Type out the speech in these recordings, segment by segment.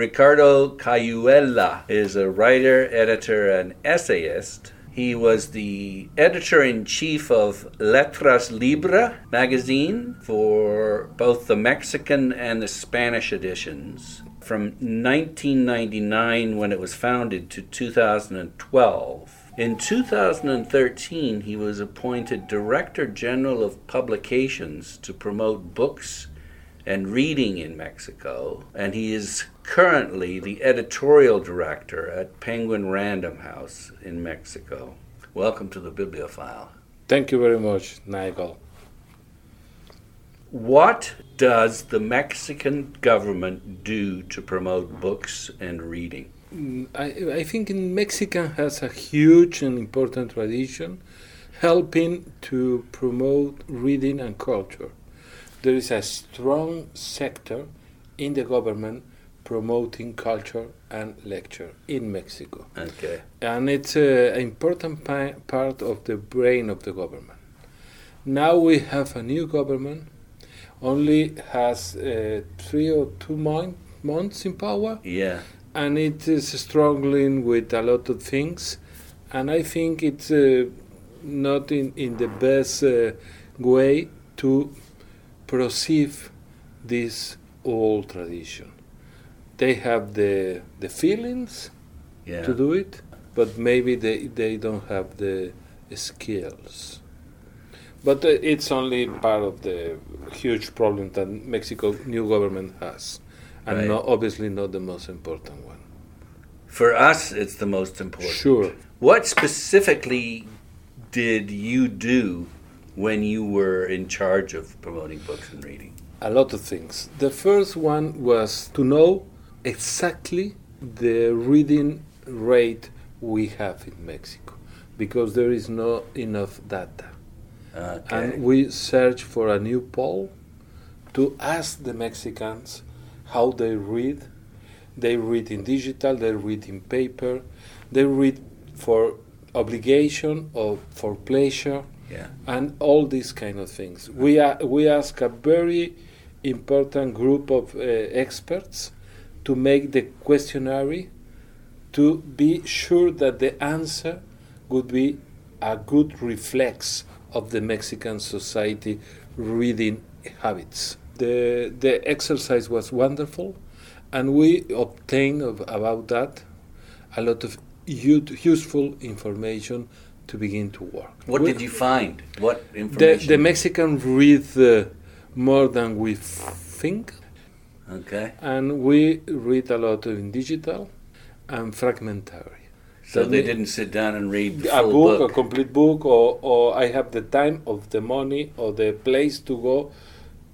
Ricardo Cayuela is a writer, editor, and essayist. He was the editor in chief of Letras Libres magazine for both the Mexican and the Spanish editions from 1999, when it was founded, to 2012. In 2013, he was appointed Director General of Publications to promote books and reading in Mexico, and he is currently the editorial director at Penguin Random House in Mexico. Welcome to the Biblio File. Thank you very much, Nigel. What does the Mexican government do to promote books and reading? Mm, I, I think in Mexico has a huge and important tradition helping to promote reading and culture. There is a strong sector in the government promoting culture and lecture in Mexico. Okay. And it's an important pi- part of the brain of the government. Now we have a new government only has uh, three or two mon- months in power. Yeah. And it is struggling with a lot of things. And I think it's uh, not in, in the best uh, way to perceive this old tradition. They have the, the feelings Yeah. to do it, but maybe they, they don't have the skills. But uh, it's only part of the huge problem that Mexico new government has, and Right. not, obviously not the most important one. For us, it's the most important. Sure. What specifically did you do when you were in charge of promoting books and reading? A lot of things. The first one was to know exactly the reading rate we have in Mexico, because there is not enough data. Okay. And we search for a new poll to ask the Mexicans how they read. They read in digital, they read in paper, they read for obligation or for pleasure, yeah. and all these kind of things. We, a we ask a very important group of uh, experts to make the questionnaire to be sure that the answer would be a good reflex of the Mexican society reading habits. The, the exercise was wonderful, and we obtained of, about that a lot of useful information to begin to work. What We- did you find? What The, information? the Mexican read uh, more than we think, okay. and we read a lot in digital and fragmentary. So they didn't sit down and read a book, book. a complete book, or, or I have the time of the money or the place to go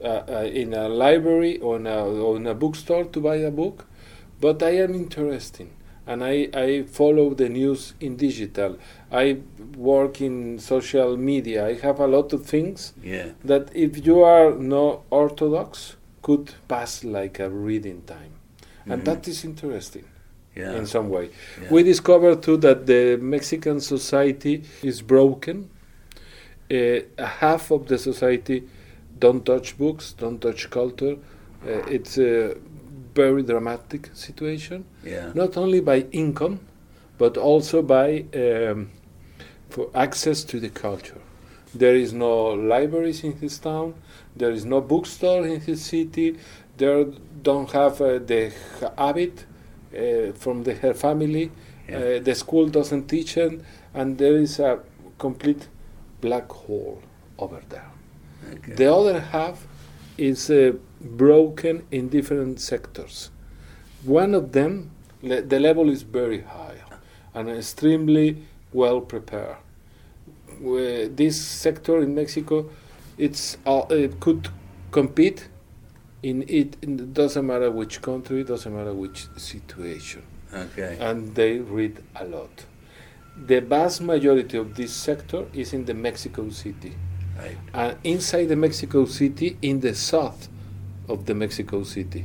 uh, uh, in a library or in a, or in a bookstore to buy a book, but I am interested and I, I follow the news in digital. I work in social media. I have a lot of things yeah. that if you are not orthodox could pass like a reading time. And Mhm. that is interesting Yeah. in some way. Yeah. We discovered too that the Mexican society is broken. Uh, half of the society don't touch books, don't touch culture. Uh, it's a very dramatic situation, yeah. not only by income, but also by um, for access to the culture. There is no libraries in his town. There is no bookstore in his city. There don't have uh, the habit uh, from the her family. Yeah. Uh, the school doesn't teach it, and there is a complete black hole over there. Okay. The other half is uh, broken in different sectors. One of them, le- the level is very high and extremely well prepared. Where this sector in Mexico, it's uh, it could compete in it. It doesn't matter which country, doesn't matter which situation okay. and they read a lot. The vast majority of this sector is in the Mexico City. Right. And inside the Mexico City, in the south of the Mexico City.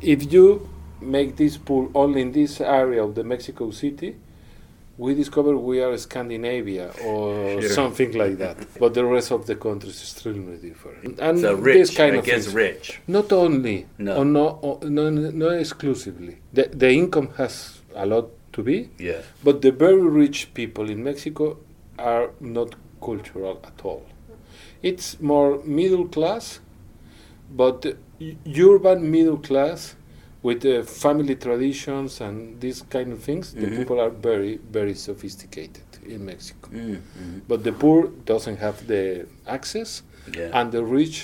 If you make this pool only in this area of the Mexico City, we discover we are Scandinavia or Sure. something like that. But the rest of the country is extremely different. And So this rich kind of against things. rich. Not only, No. or no, or no, no exclusively. The, the income has a lot to be, Yeah. but the very rich people in Mexico are not cultural at all. It's more middle class, but urban middle class with uh, family traditions and these kind of things. The Mhm. people are very, very sophisticated in Mexico. Mm, mhm. But the poor doesn't have the access, Yeah. and the rich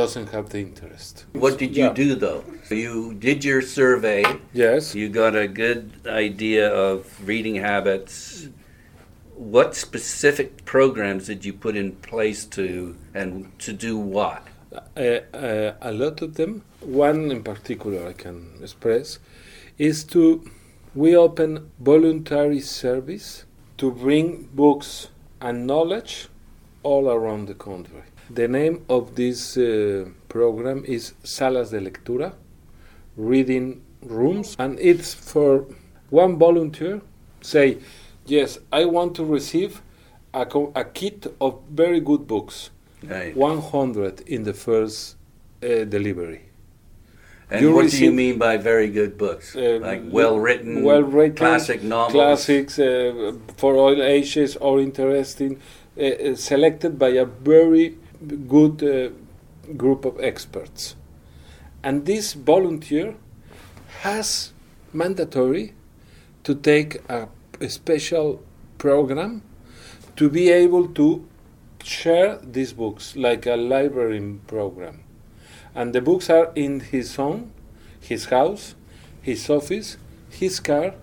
doesn't have the interest. what did you Yeah. do though? So you did your survey. Yes. You got a good idea of reading habits. What specific programs did you put in place to and to do what? Uh, uh, a lot of them. One in particular I can express is to we open voluntary service to bring books and knowledge all around the country. The name of this uh, program is Salas de Lectura, reading rooms, and it's for one volunteer. Say, yes, I want to receive a, co- a kit of very good books. Right. 100 in the first uh, delivery. And You what do you mean by very good books? Uh, like well written, well written, classic novels. classics uh, for all ages or interesting, uh, uh, selected by a very good uh, group of experts. And this volunteer has mandatory to take a, a special program to be able to share these books like a library program. And the books are in his home, his house, his office, his car,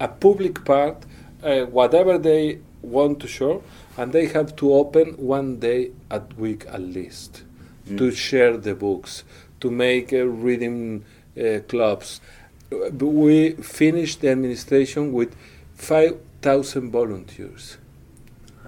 a public part, uh, whatever they want to show, and they have to open one day a week at least to share the books, to make uh, reading uh, clubs. We finished the administration with 5,000 volunteers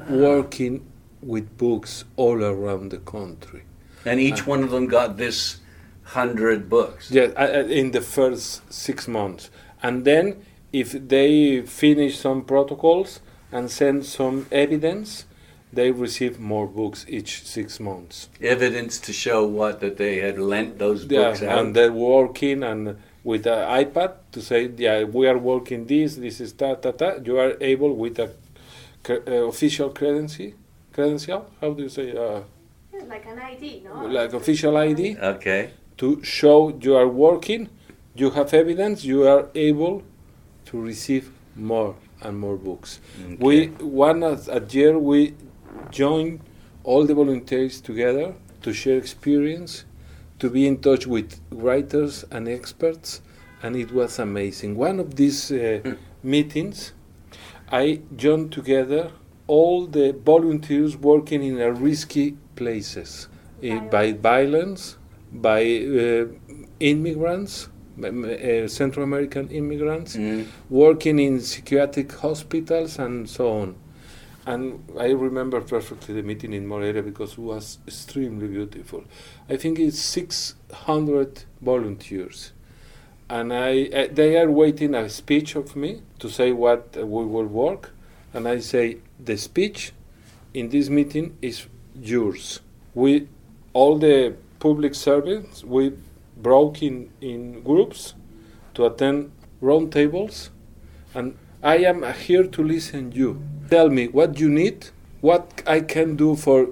working with books all around the country. And each one of them got this hundred books. Yeah, uh, uh, in the first six months, and then if they finish some protocols and send some evidence, they receive more books each six months. Evidence to show what that they had lent those Yeah, books out. and they're working and with an iPad to say, yeah, we are working this, this is that, that, that. You are able with a uh, official credential, credential. How do you say? Uh, Yeah, like an ID, no? like official ID. okay. to show you are working, you have evidence, you are able to receive more and more books. We one a, a year we join all the volunteers together to share experience, to be in touch with writers and experts, and it was amazing. One of these uh, meetings, I joined together all the volunteers working in a risky places eh, by violence, by uh, immigrants, m- m- uh, Central American immigrants, Mm. working in psychiatric hospitals and so on. And I remember perfectly the meeting in Moreira because it was extremely beautiful. I think it's 600 volunteers. And I, uh, they are waiting a speech of me to say what uh, we will work. And I say, the speech in this meeting is yours. We, all the public servants, we broke in, in groups to attend round tables. And I am here to listen you. Tell me what you need, what I can do for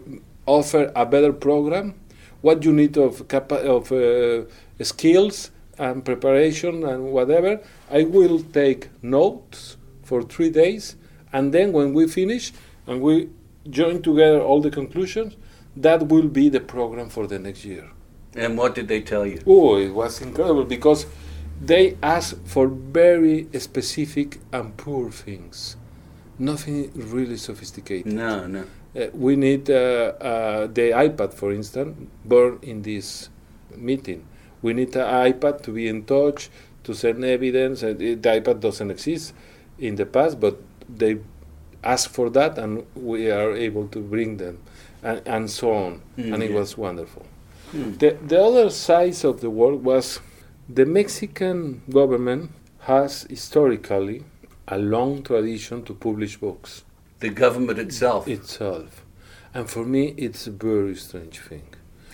offer a better program, what you need of capa- of uh, skills and preparation and whatever. I will take notes for three days, and then when we finish and we join together all the conclusions, that will be the program for the next year. And what did they tell you? Oh, it was incredible because they asked for very specific and poor things. Nothing really sophisticated. No, no. Uh, we need uh, uh, the iPad, for instance, born in this meeting. We need an iPad to be in touch, to send evidence. Uh, the the iPad doesn't exist in the past, but they ask for that, and we are able to bring them, and, and so on. Mm, and it yeah. was wonderful. Hmm. The, the other side of the work was the Mexican government has historically a long tradition to publish books The government itself. itself. And for me, it's a very strange thing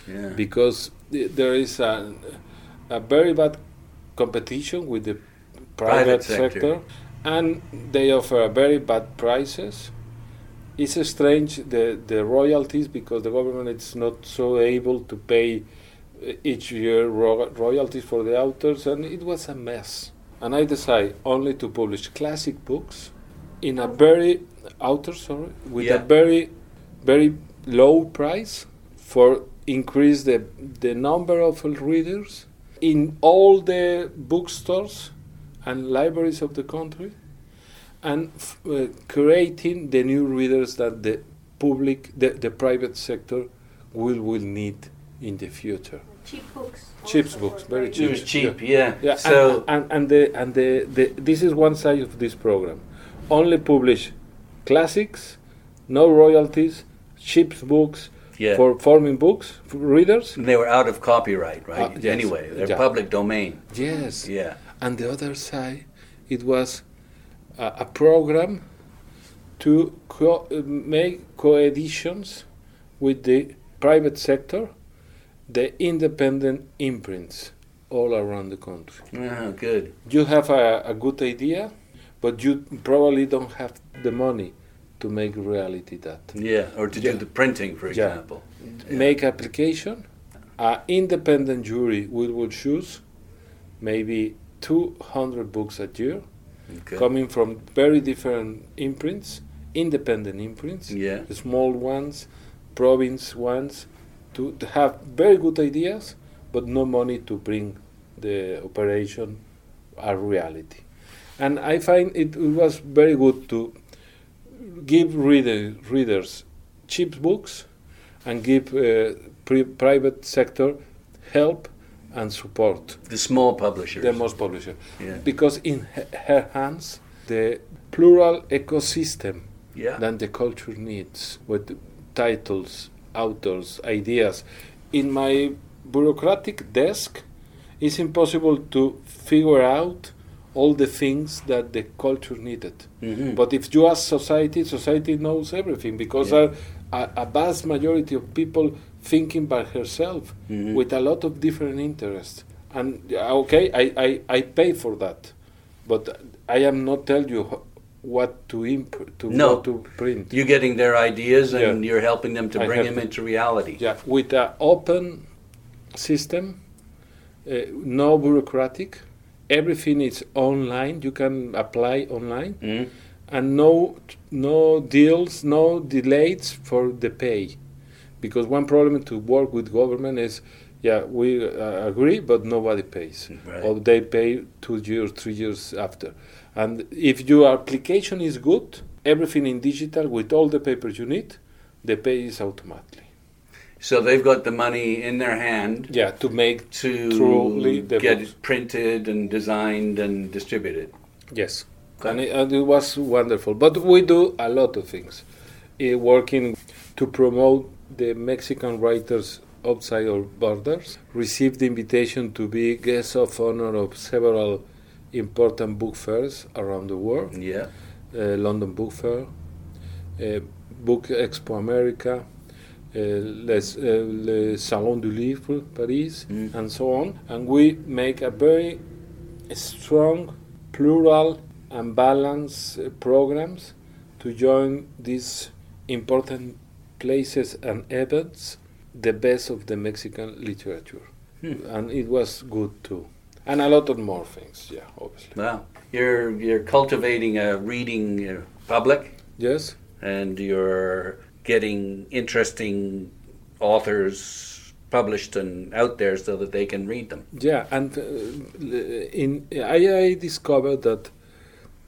yeah. because there is a, a very bad competition with the private, Private sector. sector. And they offer very bad prices. It's strange the the royalties because the government is not so able to pay uh, each year ro- royalties for the authors, and it was a mess. And I decided only to publish classic books in a very authors, sorry, with Yeah. a very very low price for increase the the number of readers in all the bookstores and libraries of the country and f- uh, creating the new readers that the public the, the private sector will will need in the future Cheap books. Cheap books, were very It cheap. was cheap, yeah. yeah So, and, and, and the and the, the this is one side of this program only publish classics no royalties cheap books yeah. for forming books for readers they were out of copyright, right? Uh, yes. Anyway, they're Yeah. public domain. yes Yeah. And the other side it was a, a program to co- make co-editions with the private sector the independent imprints all around the country Oh, good. you have a, a good idea but you probably don't have the money to make reality that Yeah. Or to Yeah. do the printing, for Yeah. example. Yeah. make application an independent jury will, will choose maybe 200 books a year Okay. coming from very different imprints, independent imprints, Yeah. small ones, province ones, to, to have very good ideas, but no money to bring the operation a reality. And I find it, it was very good to give reader, readers cheap books and give uh, pri- private sector help and support The small publishers. the most publishers, yeah. because in her hands the plural ecosystem Yeah. that the culture needs with titles authors ideas in my bureaucratic desk it's impossible to figure out all the things that the culture needed Mhm. but if you ask society society knows everything because Yeah. A, a vast majority of people thinking by herself Mhm. with a lot of different interests and uh, okay I, I, I pay for that but i am not tell you what to imp- to No. what to print You're getting their ideas and Yeah. you're helping them to I bring them to- into reality. yeah with an open system uh, no bureaucratic everything is online you can apply online Mhm. And no no deals no delays for the pay because one problem to work with government is yeah we uh, agree but nobody pays Right. or they pay two years three years after and if your application is good everything in digital with all the papers you need the pay is automatically So they've got the money in their hand yeah to make to Truly get it printed and designed and distributed. Yes. And it, and it was wonderful. But we do a lot of things, uh, working to promote the Mexican writers outside our borders. Received the invitation to be guest of honor of several important book fairs around the world: Yeah. uh, London Book Fair, uh, Book Expo America. Les, le Salon du Livre, Paris, Mm. and so on. And we make a very strong, plural, and balance uh, programs to join these important places and events, the best of the Mexican literature. Hmm. And it was good too. And a lot of more things, yeah, obviously. Wow. You're you're cultivating a reading uh, public Yes? and you're getting interesting authors published and out there so that they can read them. Yeah, and uh, in I, I discovered that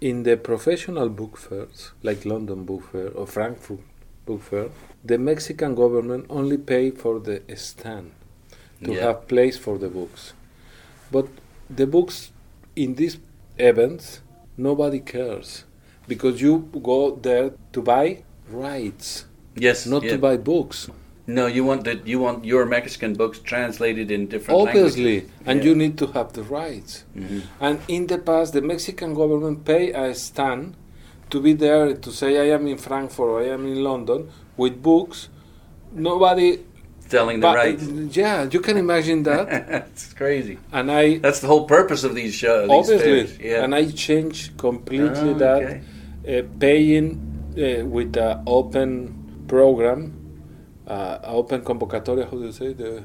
in the professional book fairs, like London Book Fair or Frankfurt Book Fair, the Mexican government only pay for the stand to Yeah. have place for the books. But the books in these events, nobody cares because you go there to buy rights, Yes. not yeah. to buy books. No, you want that. You want your Mexican books translated in different Obviously, languages. and Yeah. you need to have the rights. Mhm. And in the past, the Mexican government pay a stand to be there to say, I am in Frankfurt or I am in London with books. Nobody. selling the but- rights. Yeah, you can imagine that. it's crazy. and I. That's the whole purpose of these shows. Obviously. fairs. Yeah. And I changed completely Ah, that. okay. Uh, paying uh, with the open program, uh, open convocatoria, how do you say? The,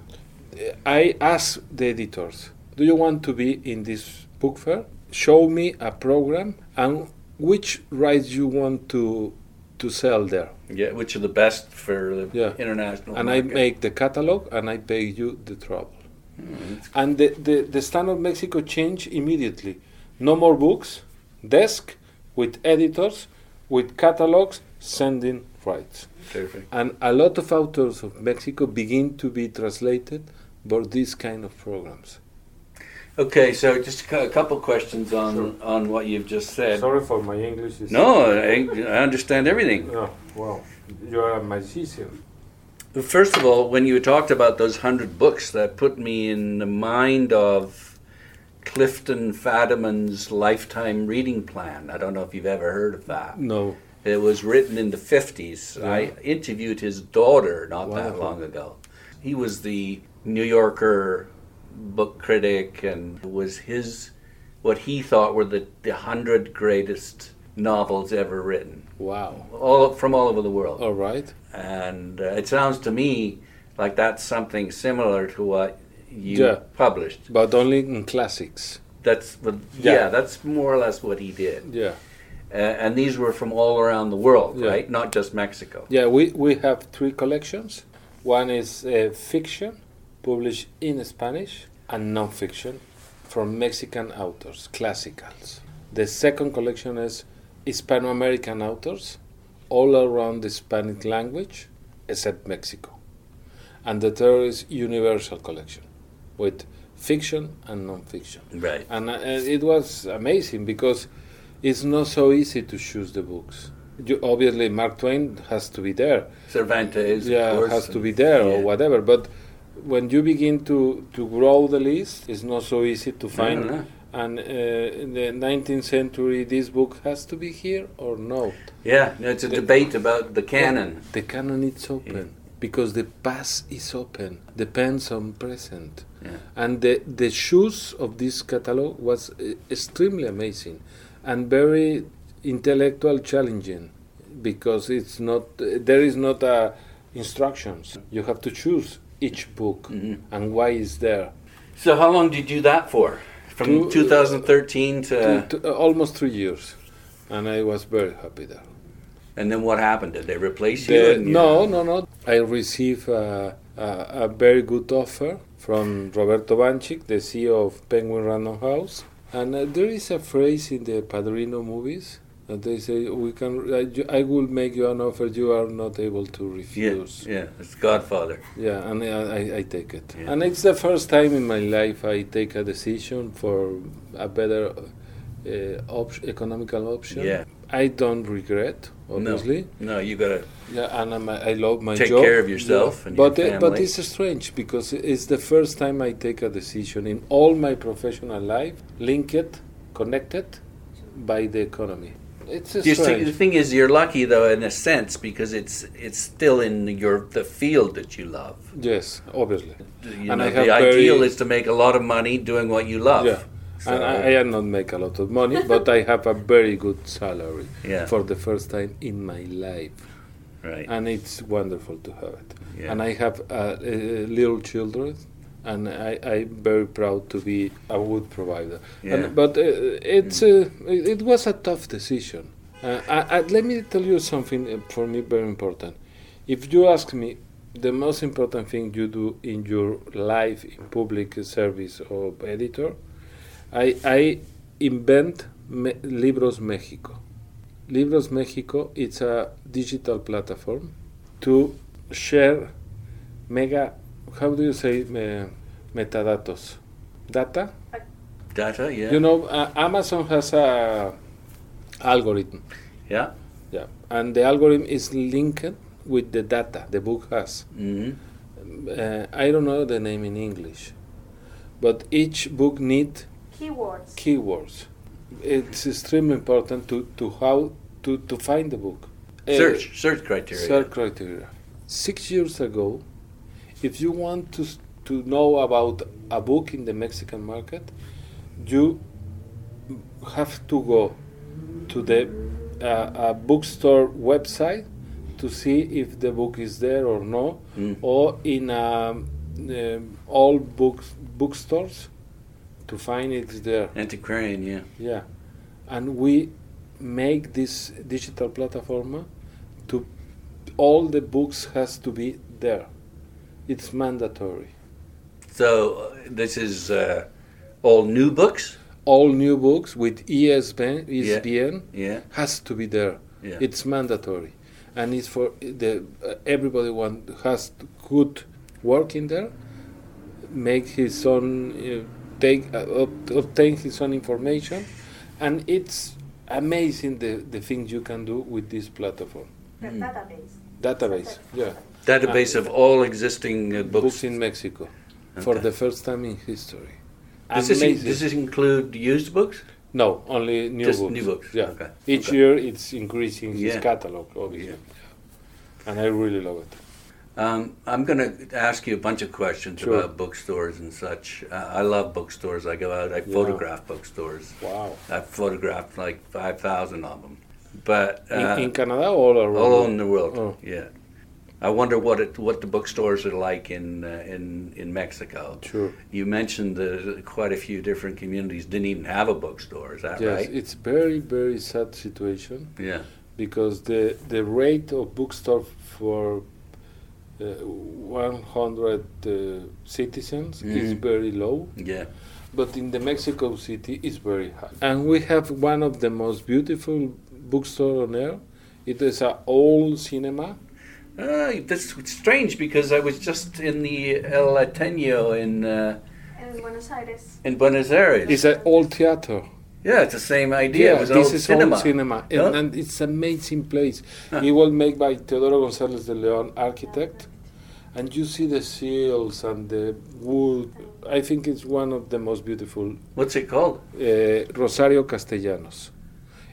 I ask the editors, do you want to be in this book fair? Show me a program and which rights you want to to sell there. yeah, which are the best for the Yeah. international? And I make the catalog and I pay you the trouble. Mm, And the, the, the stand of Mexico changed immediately. No more books, desk with editors, with catalogs, sending rights. Perfect. And a lot of authors of Mexico begin to be translated for these kind of programs. Okay, so just a cou- a couple questions on on what you've just said. Sorry for my English. Is No, I, I understand everything. No, well, you are a musician. First of all, when you talked about those hundred books, that put me in the mind of Clifton Fadiman's lifetime reading plan. I don't know if you've ever heard of that. No. It was written in the 50s. Yeah. I interviewed his daughter not that long ago. He was the New Yorker book critic and was his what he thought were the, the 100 greatest novels ever written Wow. all from all over the world All right. and uh, it sounds to me like that's something similar to what you Yeah. published But only in classics. that's what, yeah. Yeah. that's more or less what he did Yeah. Uh, and these were from all around the world Yeah. right not just mexico Yeah, we, we have three collections. One is uh, fiction, published in Spanish, and non-fiction from Mexican authors, classicals. The second collection is Hispano-American authors, all around the Hispanic language, except Mexico. And the third is Universal collection, with fiction and non-fiction. right And uh, it was amazing because it's not so easy to choose the books. You, obviously, Mark Twain has to be there. cervantes yeah, course, has to be there yeah. or whatever. But when you begin to, to grow the list, it's not so easy to find. no. And uh, in the 19th century, this book has to be here or no. yeah no, it's a debate about the canon The canon is open because the past is open. Depends on present. yeah. and the the shoes of this catalog was uh, extremely amazing and very intellectual challenging because it's not uh, there is not uh, instructions. You have to choose each book Mhm. and why is there. So how long did you do that for? From Two- 2013 to Two- two- uh, almost three years and i was very happy there. And then what happened? Did they replace you The- you- no no no. I received uh, a, a very good offer from roberto banchik the ceo of penguin random house And uh, there is a phrase in the Padrino movies that they say, "We can. I, I will make you an offer you are not able to yeah refuse." yeah it's godfather Yeah, and I, I, I take it. Yeah. And it's the first time in my life I take a decision for a better uh, op- economical option. Yeah. I don't regret, obviously. no you gotta Yeah, and I'm, I love my Take job. care of yourself and but your uh, but it's strange because it's the first time I take a decision in all my professional life linked, connected by the economy. It's a You see, strange. the thing is, you're lucky though, in a sense, because it's it's still in your the field that you love. yes, obviously. You And know, the ideal is to make a lot of money doing what you love. Yeah. So- and I, I am not make a lot of money, but I have a very good salary Yeah. for the first time in my life, right. and it's wonderful to have it. Yeah. And I have uh, uh, little children, and I, I'm very proud to be a wood provider. Yeah. And, but uh, it's uh, it, it was a tough decision. Uh, I, I, let me tell you something uh, for me very important. If you ask me, the most important thing you do in your life in public service or editor, I, I invent Me- Libros Mexico. Libros Mexico it's a digital platform to share mega how do you say me, metadatos data Data, yeah. you know uh, amazon has a algorithm yeah. yeah and the algorithm is linked with the data the book has. hmm Uh, I don't know the name in English, but each book need Keywords. keywords. It's extremely important to, to how to, to find the book. Uh, Search search criteria. Search criteria. Six years ago, if you want to to know about a book in the Mexican market, you have to go to the uh, a bookstore website to see if the book is there or no, Mm. or in um, um, all books bookstores to find it's there. Antiquarian, yeah. Yeah, and we make this digital platform to all the books has to be there. It's mandatory. So uh, this is uh, all new books. All new books with ISBN, ISBN Yeah, has to be there. yeah. It's mandatory, and it's for the uh, everybody want has to good work in there, make his own uh, take uh, ob- obtain his own information, and it's amazing the the things you can do with this platform The Mm. database. database. Yeah, Database of all existing uh, books, books. in Mexico for the first time in history. Does this, Amazing. does this include used books? no, only new Just books. new books. Yeah, Okay. each Okay. year it's increasing his catalog, obviously. And I really love it. Um, I'm going to ask you a bunch of questions Sure. about bookstores and such. Uh, I love bookstores. I go out, I Yeah. photograph bookstores. Wow. I've photographed like 5,000 of them. But uh, in, in Canada or all around? all over the world, Oh. yeah. I wonder what it, what the bookstores are like in uh, in in Mexico. Sure. You mentioned that quite a few different communities didn't even have a bookstore. Is that Yes, right? it's very very sad situation Yeah. because the the rate of bookstore for 100 uh, citizens is Mhm. very low, Yeah. but in the Mexico City is very high. And we have one of the most beautiful bookstore on earth. It is an old cinema. Uh, that's strange because I was just in the El Ateneo in uh, In Buenos Aires. in Buenos Aires. It's an old theater. Yeah, it's the same idea. was this is cinema. old cinema, Yeah. and, and it's amazing place. Huh. It was made by Teodoro González de León, architect, and you see the seals and the wood. I think it's one of the most beautiful. What's it called? Uh, Rosario Castellanos.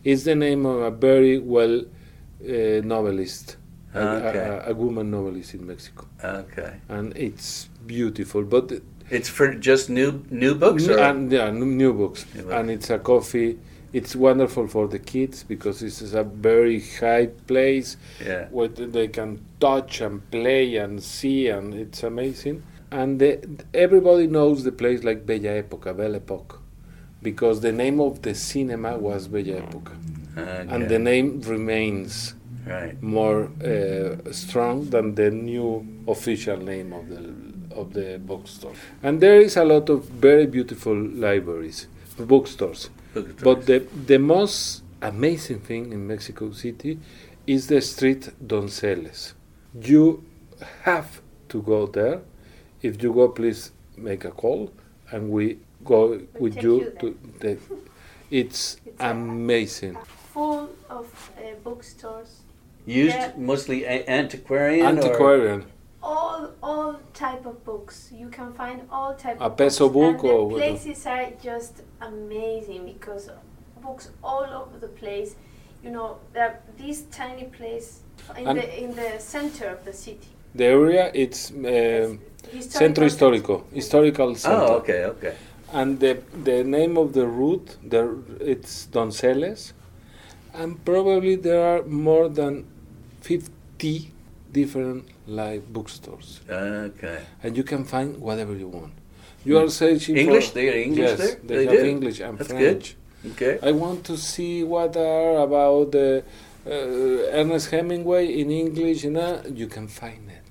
It's the name of a very well uh, novelist, a- a, a, a woman novelist in Mexico, Okay. and it's beautiful. But It's for just new new books, or and yeah, new books, New books. and it's a coffee. It's wonderful for the kids because this is a very high place yeah. where they can touch and play and see, and it's amazing. And the, everybody knows the place like Bella Época, Belle Époque, because the name of the cinema was Bella Época, Okay. and the name remains right. more uh, strong than the new official name of the of the bookstore. And there is a lot of very beautiful libraries, bookstores. Bookstores. But the the most amazing thing in Mexico City is the street Donceles. You have to go there. If you go, please make a call, and we go with you you to the. It's It's amazing. Full of uh, bookstores. used yeah. mostly a- antiquarian. or- Antiquarian. All all type of books. You can find all type A of peso books. book and or the what- places are just amazing because books all over the place. You know, there are this tiny place in And- the in the center of the city. The area it's um, Centro Histórico, historical center. Oh, okay, okay. And the the name of the route, the it's Donceles, and probably there are more than fifty different live bookstores, Okay. and you can find whatever you want. You are searching English? For, They are English yes, there? they, They have do? English and That's good. French. Okay. I want to see what are about the uh, Ernest Hemingway in English, and uh, you can find it.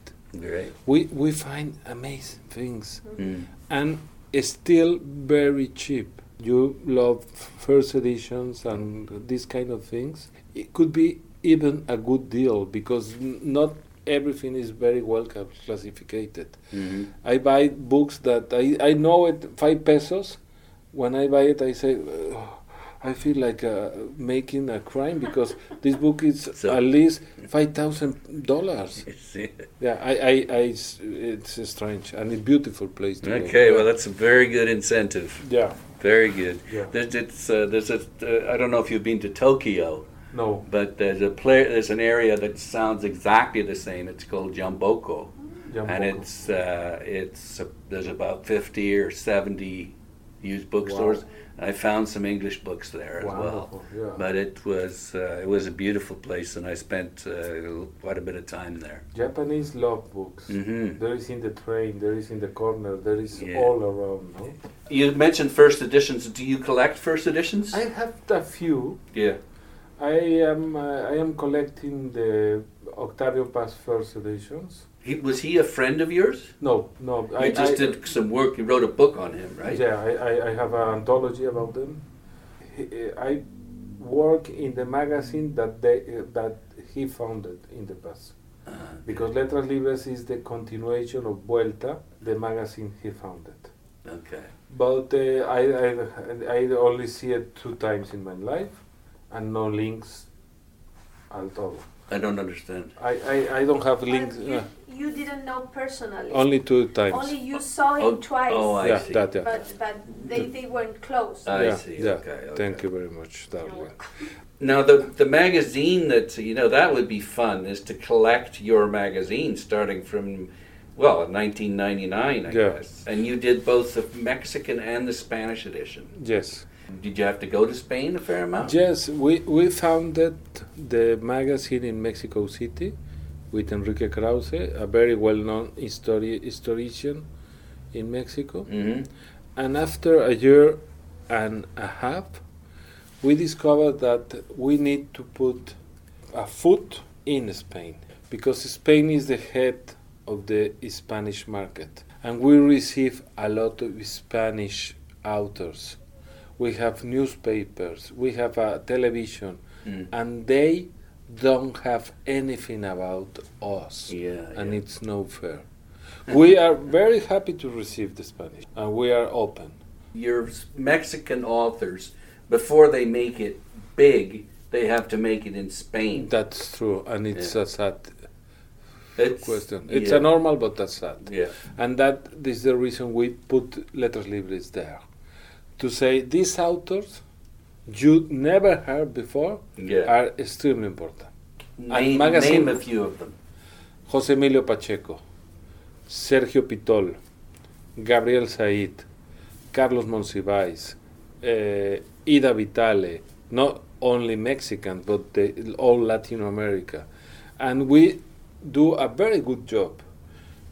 Great. We we find amazing things Mm. and it's still very cheap. You love first editions and these kind of things. It could be even a good deal because not everything is very well classified. hmm I buy books that I, I know it five pesos. When I buy it, I say, "Ugh, I feel like uh, making a crime because this book is So- at least five thousand dollars. Yeah, I, I, I, it's, it's strange and a beautiful place to go. Okay, well, that's a very good incentive. yeah, Very good. Yeah. There's, it's, uh, there's a, uh, I don't know if you've been to Tokyo, no, but there's a play, there's an area that sounds exactly the same. It's called Jimbocho, and it's uh, it's uh, there's about fifty or seventy used bookstores. I found some English books there as well. Yeah. But it was uh, it was a beautiful place, and I spent uh, quite a bit of time there. Japanese love books. hmm There is in the train, there is in the corner, there is Yeah. all around. No? You mentioned first editions. Do you collect first editions? I have a few. yeah. I am uh, I am collecting the Octavio Paz first editions. He, was he a friend of yours? No, no. You I just I, did some work. You wrote a book on him, right? Yeah, I, I, I have an anthology about them. He, I work in the magazine that they that he founded in the past Uh, because Letras Libres is the continuation of Vuelta, the magazine he founded. okay. But uh, I, I I only see it two times in my life, and no links at all. I don't understand. I, I, I don't have links. You, uh, you didn't know personally. only two times. Only you saw him Oh, twice. oh, I yeah, see. that yeah. But but they, they weren't close. I yeah, see. yeah. Okay, okay. Thank you very much, Darwin. Now, the the magazine that you know that would be fun is to collect your magazine starting from well 1999, I Yeah. guess. And you did both the Mexican and the Spanish edition. Yes. Did you have to go to Spain a fair amount? Yes, we, we founded the magazine in Mexico City with Enrique Krauze, a very well known histori- historian in Mexico. hmm And after a year and a half, we discovered that we need to put a foot in Spain because Spain is the head of the Spanish market. And we receive a lot of Spanish authors. We have newspapers, we have a television, Mm. and they don't have anything about us Yeah, and yeah. it's no fair. we are very happy to receive the Spanish, and we are open. Your Mexican authors, before they make it big, they have to make it in Spain. That's true, and it's Yeah. a sad It's, question. It's yeah. a normal, but that's sad. Yeah. And that is the reason we put Letras Libres there. To say these authors you never heard before Yeah. are extremely important. Name, magazine- name a few of them. José Emilio Pacheco, Sergio Pitol, Gabriel Zaid, Carlos Monsiváis, uh, Ida Vitale, not only Mexican, but the, all Latin America. And we do a very good job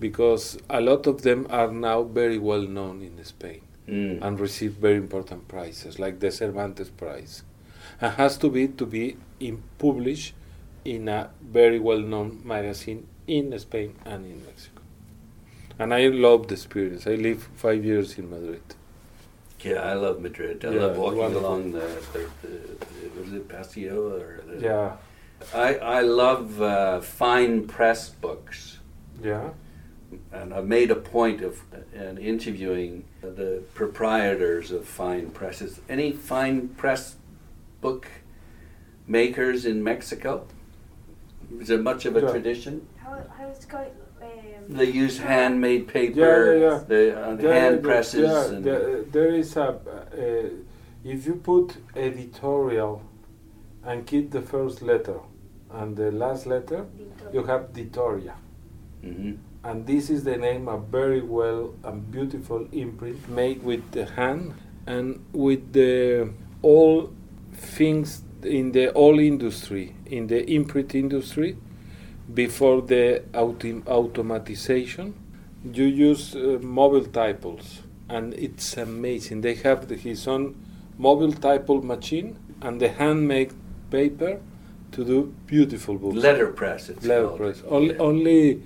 because a lot of them are now very well known in Spain Mm. and receive very important prizes, like the Cervantes Prize. And has to be to be in published in a very well-known magazine in Spain and in Mexico. And I love the experience. I lived five years in Madrid. Yeah, I love Madrid. I Yeah, love walking wonderful. along the, the, the was it Paseo or the, Yeah, I I love uh, fine press books, yeah, and I've made a point of uh, interviewing the proprietors of fine presses. Any fine press book makers in Mexico? Is there much of a Yeah. tradition? How, how is it going? Um, They use handmade paper, Yeah, yeah, yeah. the uh, There- hand there- presses, yeah, and there, there is a. Uh, if you put editorial and keep the first letter and the last letter, you have Ditoria. Mhm. And this is the name a very well and beautiful imprint made with the hand and with the all things in the all industry in the imprint industry before the autom- automatization you use uh, mobile typals and it's amazing they have the, his own mobile typal machine and the handmade paper to do beautiful books letterpress. It's Level called. press. Only, Yeah. only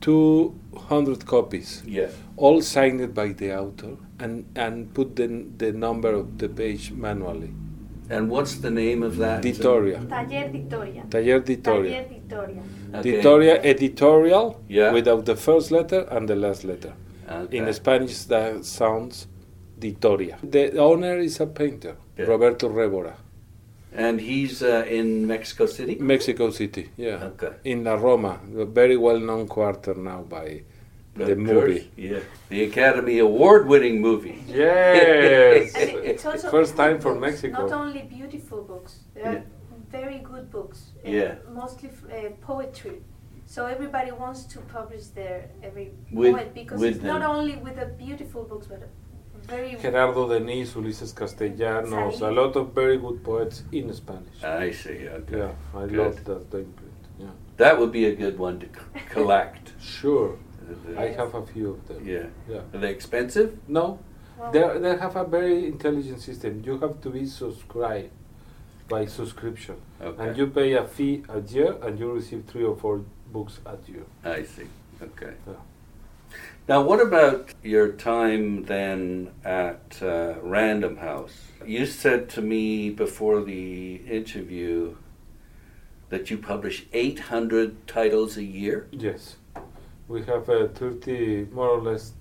200 copies, yeah. all signed by the author, and, and put the, the number of the page manually. And what's the name of that? Ditoria. Taller Victoria. Taller Ditoria. Taller Victoria. Okay. Ditoria editorial Yeah. without the first letter and the last letter. Okay. In Spanish, that sounds Ditoria. The owner is a painter. Yeah. Roberto Rebora, And he's uh, in Mexico City? Mexico City. Yeah, Okay. in La Roma, a very well-known quarter now by the Of movie. Yeah. The Academy Award winning movie. Yes, it's also first time for books, Mexico. Not only beautiful books, they are Yeah. very good books. uh, Yeah. Mostly f- uh, poetry. So everybody wants to publish their every With- poet because with it's not only with the beautiful books, but very. Gerardo Deniz, Ulises Castellanos, a lot of very good poets in Spanish. I see. Okay. Yeah, I Good. love that the imprint. Yeah, That would be a good one to c- collect. sure. I have a few of them. Yeah. Yeah. Are they expensive? No, well, they they have a very intelligent system. You have to be subscribed by subscription, Okay. and you pay a fee a year, and you receive three or four books a year. I see. Okay. Yeah. Now, what about your time then at uh, Random House? You said to me before the interview that you publish 800 titles a year. Yes, we have uh, thirty, more or less,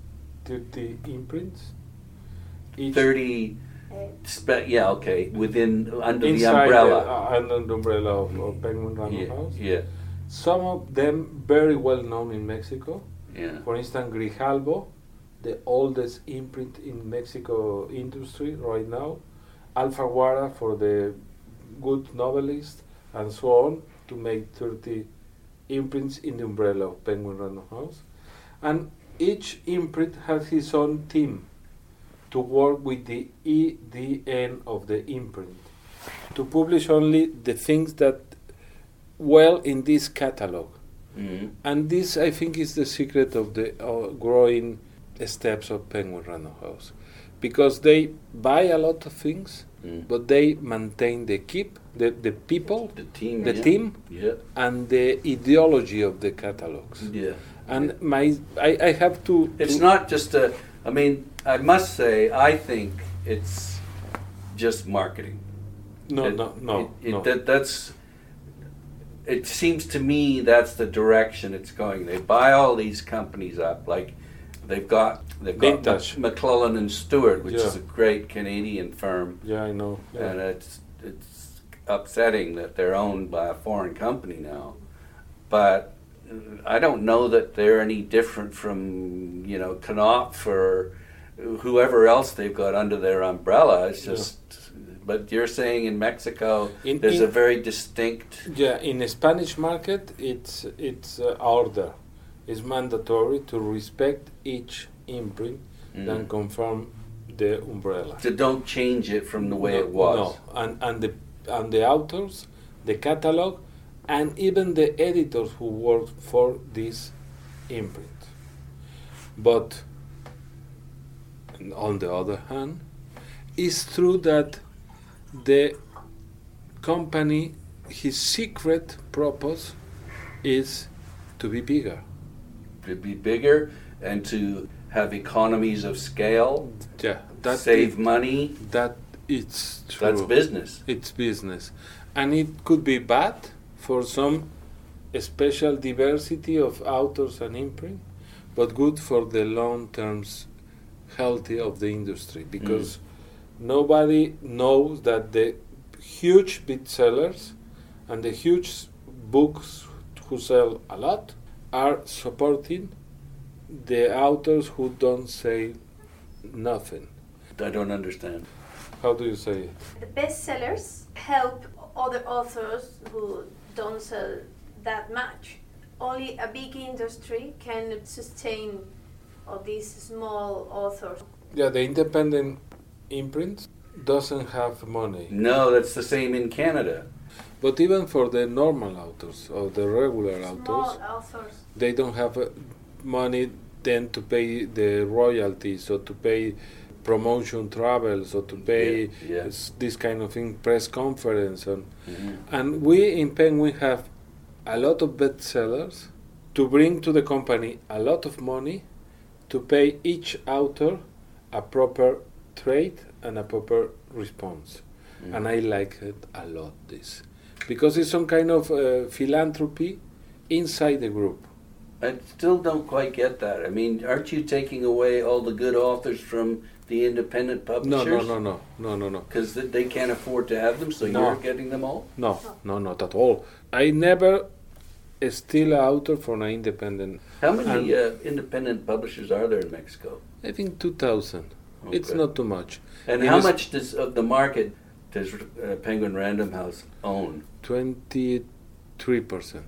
thirty imprints. Each 30, uh, spe- yeah, okay, within, under the inside umbrella. uh, under the umbrella of, of Penguin Random yeah, House. yeah, Some of them very well known in Mexico. Yeah. For instance, Grijalbo, the oldest imprint in Mexico industry right now. Alfaguara for the good novelist, and so on, to make 30 imprints in the umbrella of Penguin Random House. And each imprint has his own team to work with the EDN of the imprint, to publish only the things that well in this catalog. Mhm. And this, I think, is the secret of the uh, growing steps of Penguin Random House, because they buy a lot of things, Mm. but they maintain the keep the, the people The team. the yeah. team Yeah, and the ideology of the catalogs. yeah. And my, I, I have to. It's to- not just a. I mean, I must say, I think it's just marketing. No, It- no, no, it- it- no. That, that's. It seems to me that's the direction it's going. They buy all these companies up, like they've got they've got Vintage. McClelland and Stewart, which is a great Canadian firm, yeah, I know. Yeah. and it's it's upsetting that they're owned by a foreign company now. But I don't know that they're any different from you know Knopf or whoever else they've got under their umbrella. It's Yeah. But you're saying in Mexico, In- there's in- a very distinct. Yeah, in the Spanish market, it's it's uh, order. It's mandatory to respect each imprint Mm. and confirm the umbrella. So don't change it from the way no, it was. No, and and the and the authors, the catalog, and even the editors who work for this imprint. But on the other hand, it's true that the company, his secret purpose, is to be bigger. To be bigger and to have economies of scale, Yeah, that save money. that it's true. That's business. It's business. And it could be bad for some special diversity of authors and imprint, but good for the long term healthy of the industry because mm. Nobody knows that the huge bestsellers and the huge books who sell a lot are supporting the authors who don't say nothing. I don't understand. How do you say it? the bestsellers help other authors who don't sell that much. Only a big industry can sustain all these small authors. Yeah, the independent imprint doesn't have money. No, that's the same in Canada. But even for the normal authors or the regular Small authors, authors. they don't have uh, money then to pay the royalties or to pay promotion travels or to pay Yeah, yeah. this kind of thing, press conference and Mhm. and we in Penguin have a lot of bestsellers to bring to the company a lot of money to pay each author a proper trade and a proper response. Mm. And I like it a lot, this. Because it's some kind of uh, philanthropy inside the group. I still don't quite get that. I mean, aren't you taking away all the good authors from the independent publishers? no, no, no, no, no, no. no. Because they can't afford to have them, so No. you're getting them all? No, no, not at all. I never steal an author from an independent. How many uh, independent publishers are there in Mexico? I think 2,000. It's Okay. not too much. And It how much does of the market does uh, Penguin Random House own? 23%.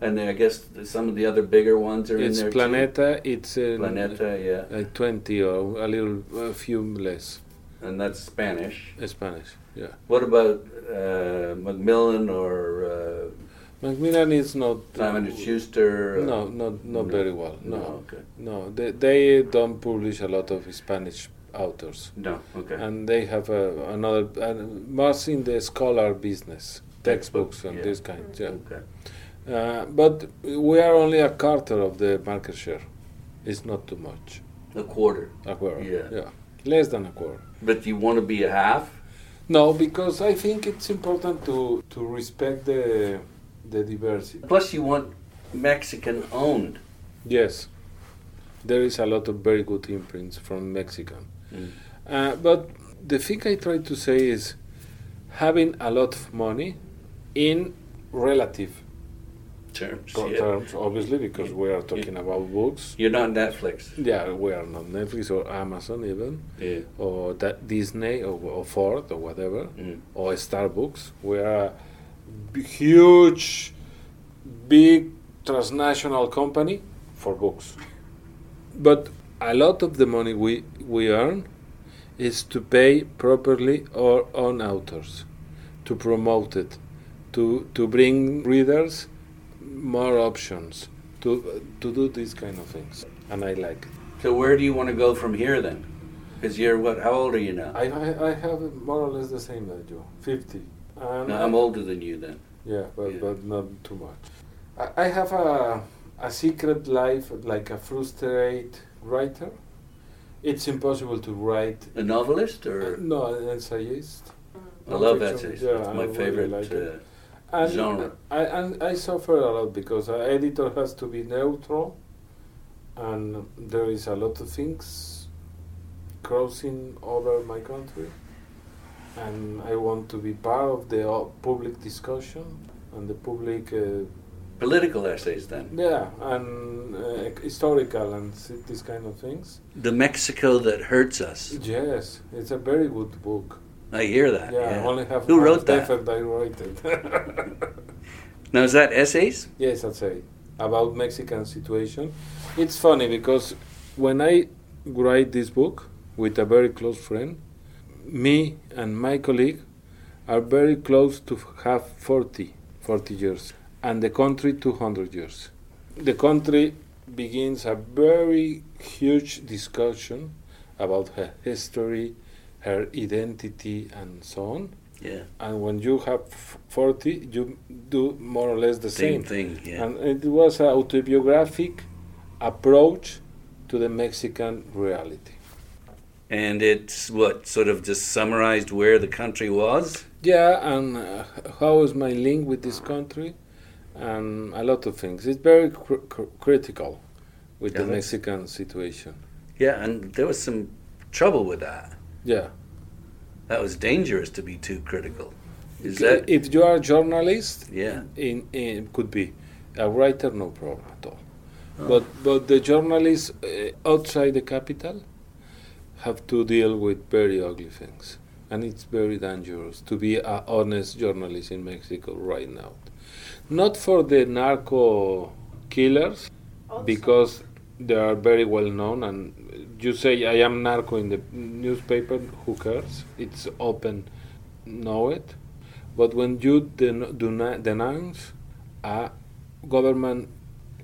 And I guess some of the other bigger ones are It's in there Planeta, it's too. uh, Planeta, yeah, like 20 or a little, a few less. and that's Spanish. It's Spanish, yeah. What about uh, Macmillan or uh, Macmillan is not. Simon and Schuster? uh, No, not, not No. very well. No, No, okay. no. They, they don't publish a lot of Spanish authors. No, okay. and they have uh, another uh, most in the scholar business textbooks and yeah. this kind yeah. okay. uh, but we are only a quarter of the market share it's not too much A quarter. a quarter Yeah. less than a quarter But you want to be a half? no because i think it's important to to respect the the diversity Plus, you want Mexican owned. yes there is a lot of very good imprints from mexican Mm. Uh, but the thing I try to say is having a lot of money in relative Terms. yeah. terms, obviously, because we are talking about books. You're not Netflix. Yeah, we are not Netflix or Amazon even, Yeah. or that Disney or, or Ford or whatever, Mm. or Starbucks. We are a b- huge, big transnational company for books. But a lot of the money we, we earn is to pay properly our own authors, to promote it, to, to bring readers more options, to, to do these kind of things. And I like it. So where do you want to go from here then? Because you're what? How old are you now? I, I, I have more or less the same as you, 50. And No, I'm older than you then. Yeah, but, Yeah. but not too much. I, I have a, a secret life, like a frustrated writer. It's impossible to write. A novelist or? No, an essayist. I love essays. yeah, it's I my really favorite. like it. uh, And genre. I, and I suffer a lot because an editor has to be neutral, and there is a lot of things crossing over my country, and I want to be part of the uh, public discussion and the public, uh, Political essays then. yeah, and uh, historical and these kind of things. The Mexico that hurts us. Yes, it's a very good book. I hear that. Yeah, Yeah. I only have Who wrote the that? effort I wrote it. Now is that essays? Yes, I'd say about Mexican situation. It's funny because when I write this book with a very close friend, me and my colleague are very close to have 40, 40 years, and the country 200 years. The country begins a very huge discussion about her history, her identity, and so on. Yeah. And when you have 40, you do more or less the Same same. thing. Yeah. And it was an autobiographic approach to the Mexican reality. And it's what sort of just summarized where the country was. Yeah, and uh, how is my link with this country, and a lot of things. It's very cr- cr- critical with Yeah, the Mexican situation. Yeah, and there was some trouble with that. Yeah. That was dangerous to be too critical. Is C- that? if you are a journalist, Yeah. in, in could be a writer, no problem at all. Oh. But but the journalists uh, outside the capital have to deal with very ugly things, and it's very dangerous to be an honest journalist in Mexico right now. Not for the narco killers, Also, because they are very well known, and you say I am narco in the newspaper. Who cares? It's open, know it. But when you den- do denounce a government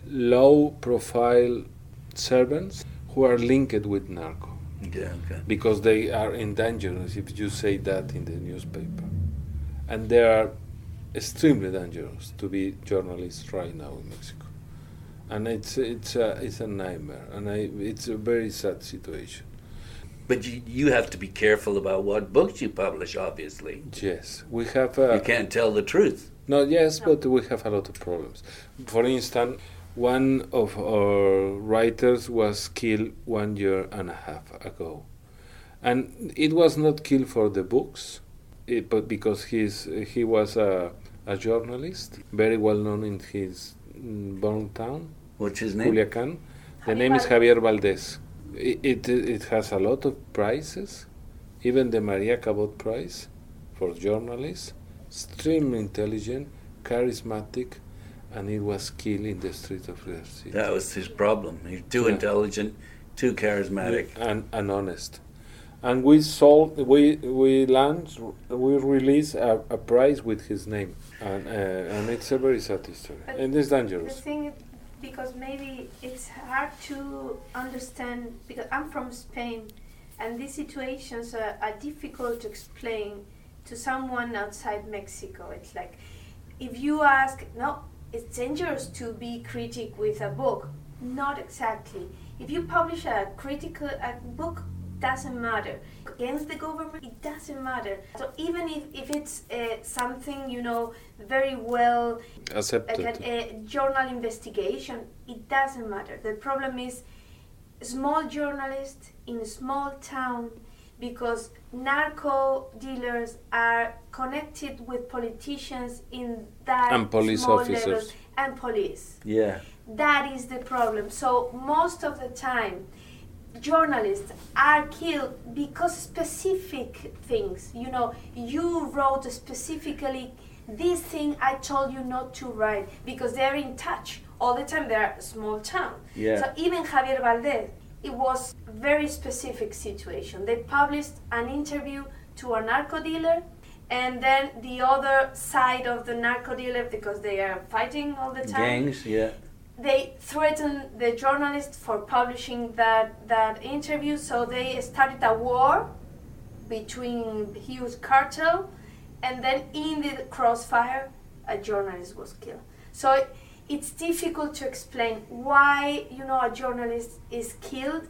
low-profile servants who are linked with narco, Yeah. Okay. because they are in danger if you say that in the newspaper, and there are extremely dangerous to be journalists right now in Mexico, and it's it's a it's a nightmare, and I, it's a very sad situation. But you, you have to be careful about what books you publish. Obviously, Yes, we have. Uh, you can't tell the truth. No, yes, No. but we have a lot of problems. For instance, one of our writers was killed one year and a half ago, and it was not killed for the books, it, but because he's he was a, a journalist, very well known in his mm, born town, What's his name? Culiacan. The Javier name is Javier Valdez. It, it it has a lot of prizes, even the Maria Cabot Prize for journalists. Extremely intelligent, charismatic, and he was killed in the street of River City. That was his problem. He's too Yeah. intelligent, too charismatic. and, and honest. And we sold, we we launched, we released a, a prize with his name, and uh, and it's a very sad story, But and it's dangerous The thing, because maybe it's hard to understand, because I'm from Spain, and these situations are, are difficult to explain to someone outside Mexico. It's like, if you ask, no, it's dangerous to be critic with a book. Not exactly. If you publish a critical a book, doesn't matter. Against the government, it doesn't matter. So even if, if it's uh, something, you know, very well like Accepted. an, a journal investigation, it doesn't matter. The problem is small journalists in a small town because narco dealers are connected with politicians in that And police small officers. level and police. Yeah. That is the problem. So most of the time, journalists are killed because specific things. You know, you wrote specifically this thing I told you not to write because they're in touch all the time. They're a small town. Yeah. So even Javier Valdez, it was very specific situation. They published an interview to a narco dealer and then the other side of the narco dealer because they are fighting all the time Gangs, yeah. They threatened the journalist for publishing that that interview so they started a war between huge cartel and then in the crossfire a journalist was killed. So it, it's difficult to explain why you know a journalist is killed.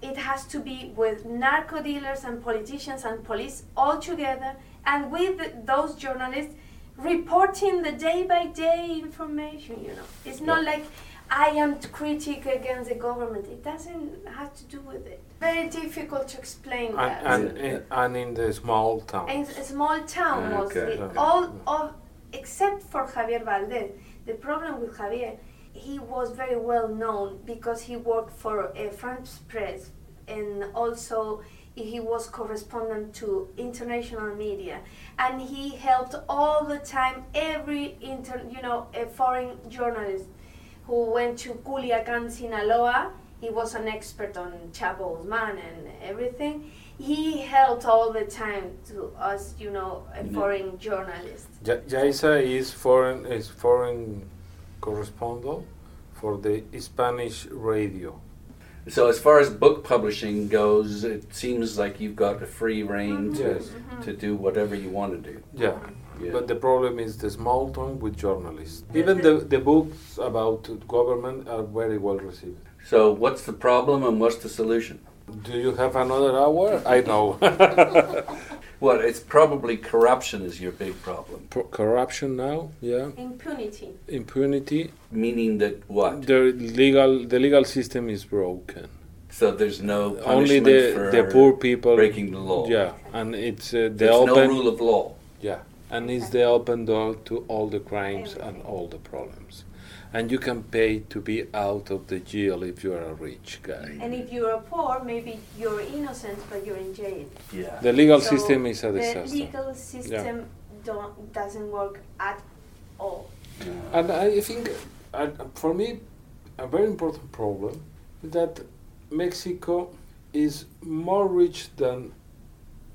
It has to be with narco dealers and politicians and police all together and with those journalists reporting the day by day information you know. It's not like i am critic against the government. It doesn't have to do with it. Very difficult to explain that. and, and, and, and in the small town. in a small town Okay. mostly. Okay. all of except for javier valdez. The problem with javier he was very well known because he worked for uh, france press and also he was correspondent to international media and he helped all the time every inter you know a foreign journalist who went to Culiacan, Sinaloa. He was an expert on Chapo Guzman and everything. He helped all the time to us, you know, a Yeah. foreign journalist. Ja- Jaisa is foreign is foreign correspondent for the Spanish radio. So as far as book publishing goes, it seems like you've got a free reign mm-hmm. to, Yes. Mm-hmm. to do whatever you want to do. Yeah. Yeah. But the problem is the small town with journalists. Even the, the books about government are very well received. so what's the problem and what's the solution? Do you have another hour? I know. Well, it's probably corruption is your big problem. Pro- Corruption now, yeah. Impunity. Impunity. Meaning that what? The legal the legal system is broken. So there's no Only punishment the for the poor people breaking the law. Yeah, and it's uh, the There's open no rule of law. yeah, and it's the open door to all the crimes and all the problems. And you can pay to be out of the jail if you are a rich guy. And if you are poor, maybe you're innocent, but you're in jail. Yeah. The legal So system is a disaster. The legal system don't, doesn't work at all. And I think, uh, for me, a very important problem is that Mexico is more rich than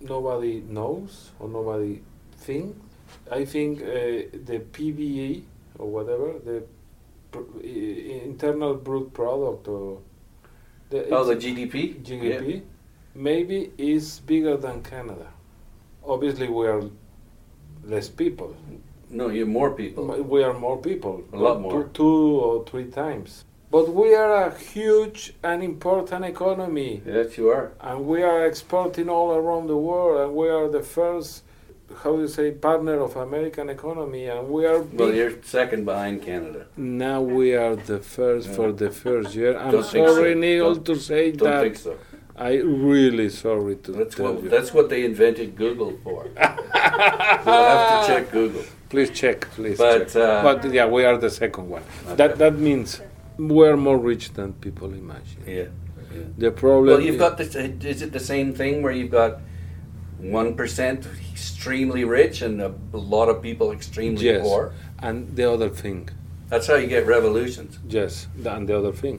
nobody knows or nobody thinks. I think uh, the PBE or whatever, the pr- i- internal brute product or the, Oh, the GDP. GDP maybe is bigger than Canada. Obviously, we are less people. No, you're more people. We are more people. A lot two- more. Two, or three times. But we are a huge and important economy. Yes, you are. And we are exporting all around the world. And we are the first, how do you say, partner of American economy. And we are Well, big. you're second behind Canada. Now we are the first Yeah. for the first year. I'm Don't sorry, so. Neil, Don't- to say Don't that. think so. I really sorry to That's tell what you. that's what they invented Google for. we'll have to check Google. Please check, please But, check. uh, but yeah, we are the second one. That that means we're more rich than people imagine. Yeah. The problem. Well, you've is- got this. Is it the same thing where you've got one percent extremely rich and a lot of people extremely yes, poor? and the other thing. That's how you get revolutions. Yes, and the other thing.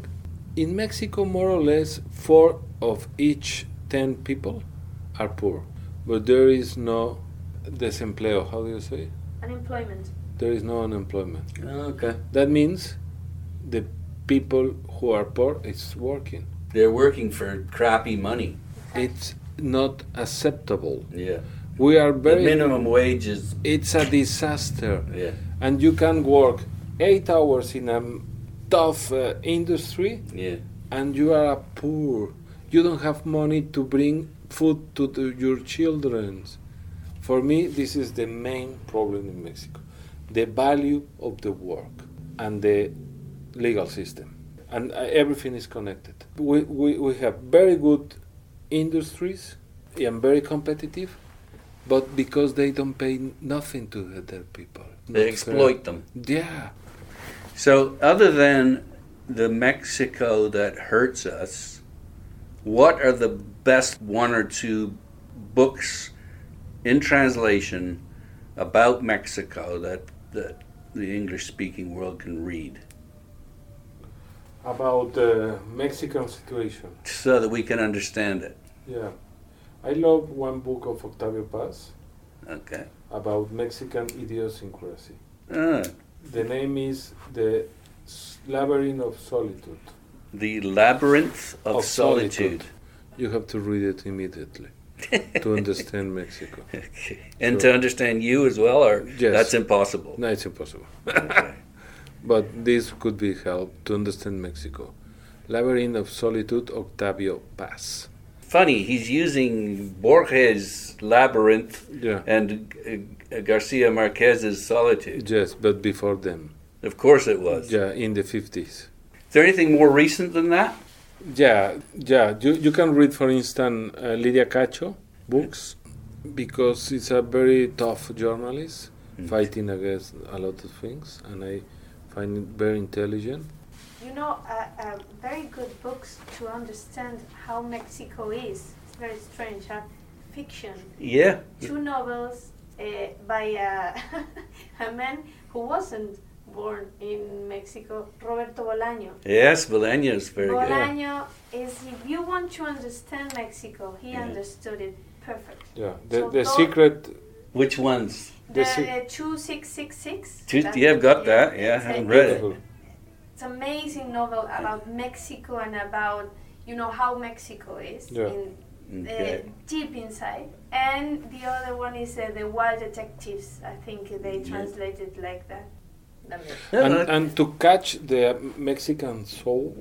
In Mexico, more or less, four of each ten people are poor, but there is no desempleo. How do you say? Unemployment. There is no unemployment. Oh, okay. That means the people who are poor is working. They're working for crappy money. It's not acceptable. Yeah. We are The very. minimum wage is. It's a disaster, Yeah. and you can work eight hours in a tough uh, industry, Yeah. and you are poor. You don't have money to bring food to the, your children. For me, this is the main problem in Mexico: the value of the work and the legal system, and uh, everything is connected. We, we, we have very good industries and very competitive, but because they don't pay nothing to their people, They exploit them. Yeah. So, other than the Mexico that hurts us, what are the best one or two books in translation about Mexico that, that the English speaking world can read About the Mexican situation. so that we can understand it? Yeah. I love one book of Octavio Paz Okay. about Mexican idiosyncrasy. Ah, The name is The Labyrinth of Solitude. the Labyrinth of, Of solitude. Solitude. You have to read it immediately to understand Mexico. Okay. And So- to understand you as well, or Yes. that's impossible? No, it's impossible. Okay. But this could be help to understand Mexico. Labyrinth of Solitude, Octavio Paz. Funny, he's using Borges' Labyrinth Yeah. and uh, Garcia Marquez's Solitude. Yes, but before them. Of course it was. Yeah, in the 50s. Is there anything more recent than that? Yeah, yeah. You, you can read, for instance, uh, Lydia Cacho books because it's a very tough journalist Mm. fighting against a lot of things, and I find it very intelligent. You know, uh, uh, very good books to understand how Mexico is. It's very strange. Huh? Fiction. Yeah. Two novels uh, by a, a man who wasn't born in Mexico, Roberto Bolaño. Yes, Bolaño is very good. Bolaño is, if you want to understand Mexico, he Yeah. understood it perfect. Yeah, the, So the don't- secret. Which ones? The, The uh, 2666. Two, that- yeah, I've got that. Yeah, I haven't read it. Beautiful. It's an amazing novel about Mexico and about you know how Mexico is Yeah. in Okay. uh, deep inside. And the other one is uh, the Wild Detectives. I think they Yeah. translated like that. That makes- Yeah, And, and to catch the Mexican soul,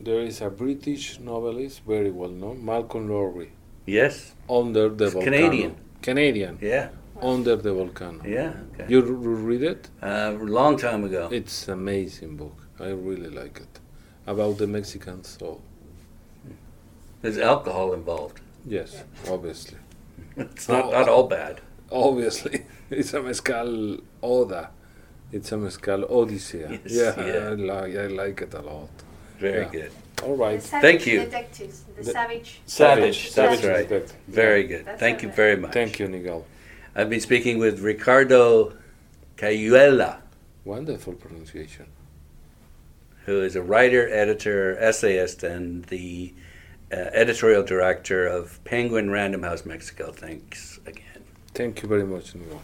there is a British novelist, very well known, Malcolm Lowry, yes. Under the It's Volcano. Canadian. Canadian, Yeah. Under the Volcano. Yeah. Okay. You r- read it? Uh, a long time ago. It's amazing book. I really like it. About the Mexican soul. There's alcohol involved. Yes, obviously. It's not, not all bad. Obviously. It's a mezcal oda. It's a mezcal odyssea. Yes, yeah, yeah. I, like, I like it a lot. Very Yeah. good. All right. The Thank you. Detectives. The, The- Savage. Savage, that's Savage. right. Detective. Very good. That's Thank you very much. Thank you, Nigel. I've been speaking with Ricardo Cayuela, Wonderful pronunciation. who is a writer, editor, essayist, and the uh, editorial director of Penguin Random House Mexico. Thanks again. Thank you very much, Nigel.